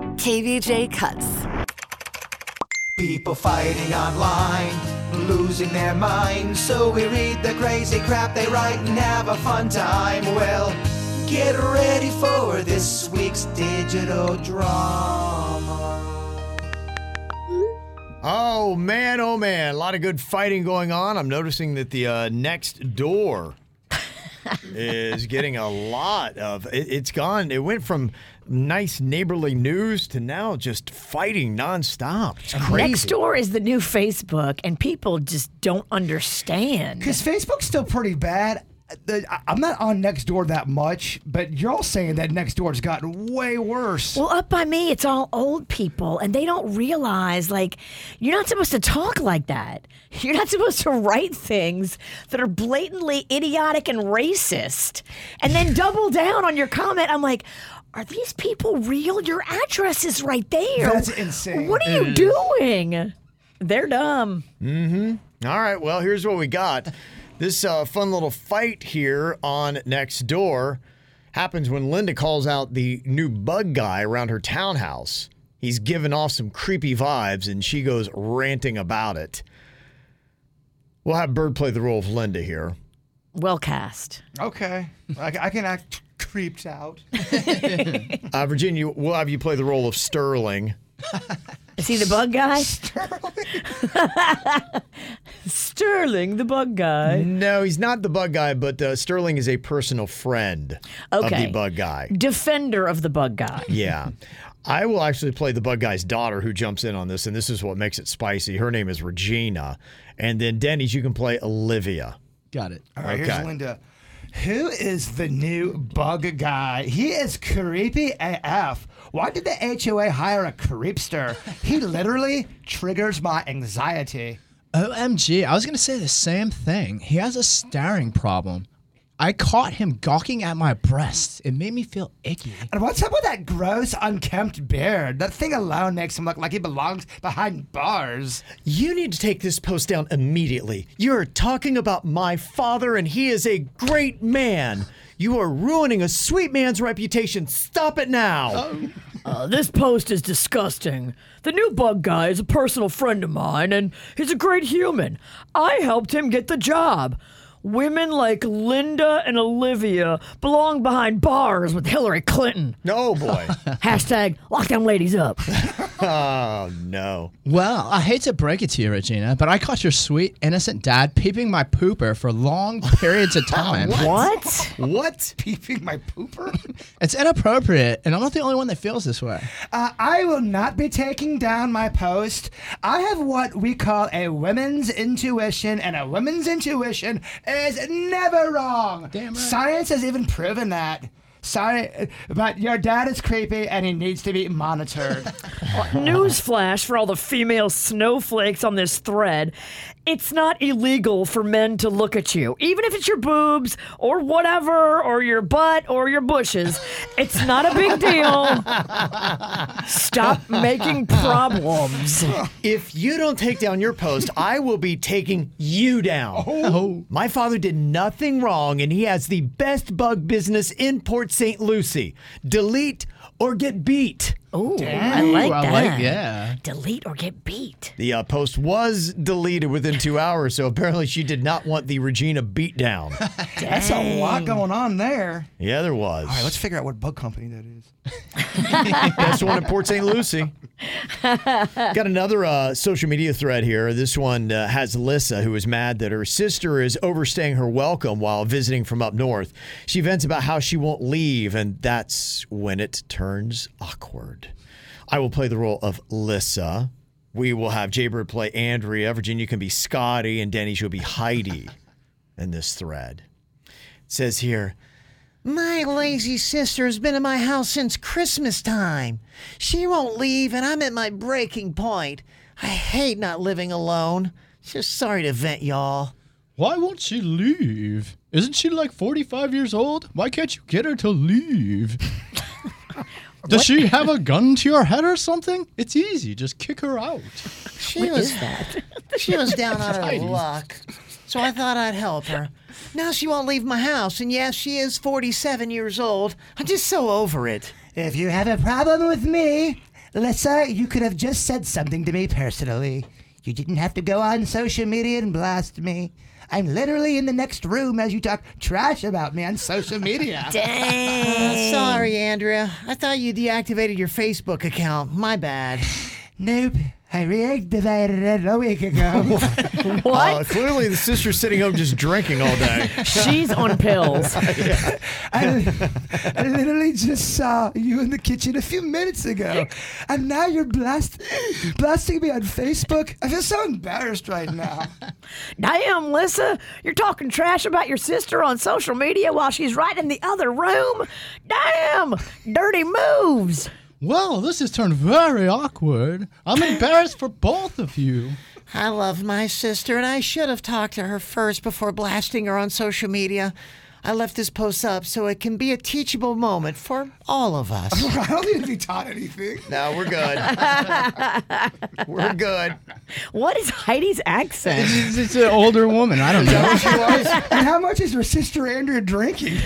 KVJ Cuts. People fighting online, losing their minds. So we read the crazy crap they write and have a fun time. Well, get ready for this week's digital drama. Oh man, oh man, a lot of good fighting going on. I'm noticing that the uh, Nextdoor is getting a lot of. It, it's gone. It went from nice neighborly news to now just fighting nonstop. It's crazy. Next door is the new Facebook, and people just don't understand. Because Facebook's still pretty bad. The- I- I'm not on Nextdoor that much, but you're all saying that Nextdoor's gotten way worse. Well, up by me, it's all old people, and they don't realize like you're not supposed to talk like that. You're not supposed to write things that are blatantly idiotic and racist, and then double down on your comment. I'm like. Are these people real? Your address is right there. That's insane. What are you doing? They're dumb. All right, well, here's what we got. This uh, fun little fight here on Nextdoor happens when Linda calls out the new bug guy around her townhouse. He's giving off some creepy vibes, and she goes ranting about it. We'll have Bird play the role of Linda here. Well cast. Okay. I, I can act creeped out. Uh, Virginia, we'll have you play the role of Sterling. Is he the bug guy? Sterling, Sterling, the bug guy. No, he's not the bug guy, but uh, Sterling is a personal friend of the bug guy. Defender of the bug guy. Yeah. I will actually play the bug guy's daughter who jumps in on this, and this is what makes it spicy. Her name is Regina. And then Denny's, you can play Olivia. Got it. All right, Okay. here's Linda. Who is the new bug guy? He is creepy AF. Why did the HOA hire a creepster? He literally triggers my anxiety. OMG, I was going to say the same thing. He has a staring problem. I caught him gawking at my breasts. It made me feel icky. And what's up with that gross, unkempt beard? That thing alone makes him look like he belongs behind bars. You need to take this post down immediately. You're talking about my father, and he is a great man. You are ruining a sweet man's reputation. Stop it now. Uh, this post is disgusting. The new bug guy is a personal friend of mine, and he's a great human. I helped him get the job. Women like Linda and Olivia belong behind bars with Hillary Clinton. No, boy. Hashtag lock them ladies up. oh, no. Well, I hate to break it to you, Regina, but I caught your sweet, innocent dad peeping my pooper for long periods of time. what? What? Peeping my pooper? It's inappropriate, and I'm not the only one that feels this way. Uh, I will not be taking down my post. I have what we call a women's intuition, and a woman's intuition is never wrong. Damn right. Science has even proven that. Sorry, but your dad is creepy and he needs to be monitored. Newsflash for all the female snowflakes on this thread. It's not illegal for men to look at you, even if it's your boobs or whatever, or your butt or your bushes. It's not a big deal. Stop making problems. If you don't take down your post, I will be taking you down. Oh. My father did nothing wrong, and he has the best bug business in Port St. Lucie. Delete or get beat. Ooh, I like I that. like- yeah. Delete or get beat. The uh, post was deleted within two hours, so apparently she did not want the Regina beatdown. That's a lot going on there. yeah, there was. All right, let's figure out what bug company that is. Best one in Port St. Lucie. Got another uh, social media thread here. This one uh, has Lissa, who is mad that her sister is overstaying her welcome while visiting from up north. She vents about how she won't leave, and that's when it turns awkward. I will play the role of Lissa. We will have Jaybird play Andrea. Virginia can be Scotty, and Denny will be Heidi in this thread. It says here, My lazy sister has been in my house since Christmas time. She won't leave, and I'm at my breaking point. I hate not living alone. Just sorry to vent, y'all. Why won't she leave? Isn't she like 45 years old? Why can't you get her to leave? Does she have a gun to your head or something? It's easy. Just kick her out. She was she was down on her luck, so I thought I'd help her. Now she won't leave my house, and yes, she is 47 years old. I'm just so over it. If you have a problem with me, Lissa, you could have just said something to me personally. You didn't have to go on social media and blast me. I'm literally in the next room as you talk trash about me on social media. Uh, sorry, Andrea. I thought you deactivated your Facebook account. My bad. Nope. I reactivated it a week ago. what? Uh, clearly, the sister's sitting home just drinking all day. She's on pills. I, I literally just saw you in the kitchen a few minutes ago, and now you're blast, blasting me on Facebook. I feel so embarrassed right now. Damn, Lissa, you're talking trash about your sister on social media while she's right in the other room. Damn, dirty moves. Well, this has turned very awkward. I'm embarrassed for both of you. I love my sister, and I should have talked to her first before blasting her on social media. I left this post up so it can be a teachable moment for all of us. I don't need to be taught anything. No, we're good. we're good. What is Heidi's accent? It's, it's an older woman. I don't know. and how much is her sister Andrea drinking?